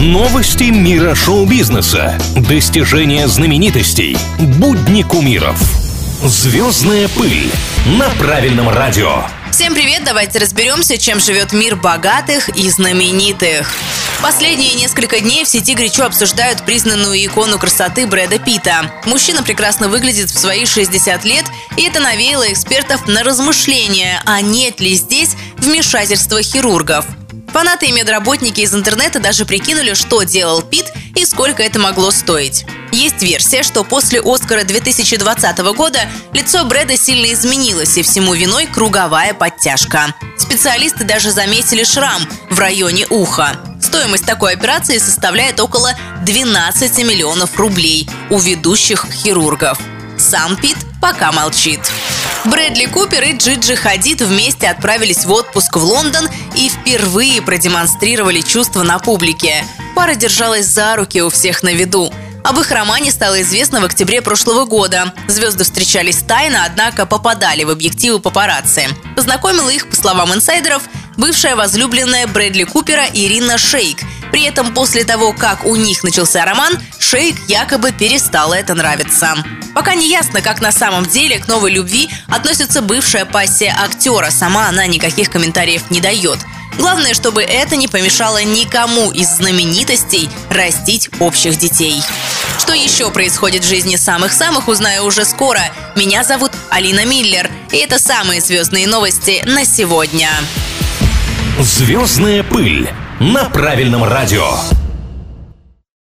Новости мира шоу-бизнеса. Достижения знаменитостей. Будни кумиров. Звездная пыль. На правильном радио. Всем привет, давайте разберемся, чем живет мир богатых и знаменитых. Последние несколько дней в сети горячо обсуждают признанную икону красоты Брэда Питта. Мужчина прекрасно выглядит в свои 60 лет, и это навеяло экспертов на размышления, а нет ли здесь вмешательства хирургов. Фанаты и медработники из интернета даже прикинули, что делал Пит и сколько это могло стоить. Есть версия, что после Оскара 2020 года лицо Брэда сильно изменилось, и всему виной круговая подтяжка. Специалисты даже заметили шрам в районе уха. Стоимость такой операции составляет около 12 миллионов рублей у ведущих хирургов. Сам Пит пока молчит. Брэдли Купер и Джиджи Хадид вместе отправились в отпуск в Лондон и впервые продемонстрировали чувства на публике. Пара держалась за руки у всех на виду. Об их романе стало известно в октябре прошлого года. Звезды встречались тайно, однако попадали в объективы папарацци. Познакомила их, по словам инсайдеров, бывшая возлюбленная Брэдли Купера Ирина Шейк. При этом после того, как у них начался роман, Шейк якобы перестала это нравиться. Пока не ясно, как на самом деле к новой любви относится бывшая пассия актера. Сама она никаких комментариев не дает. Главное, чтобы это не помешало никому из знаменитостей растить общих детей. Что еще происходит в жизни самых-самых, узнаю уже скоро. Меня зовут Алина Миллер, и это самые звездные новости на сегодня. Звездная пыль на правильном радио.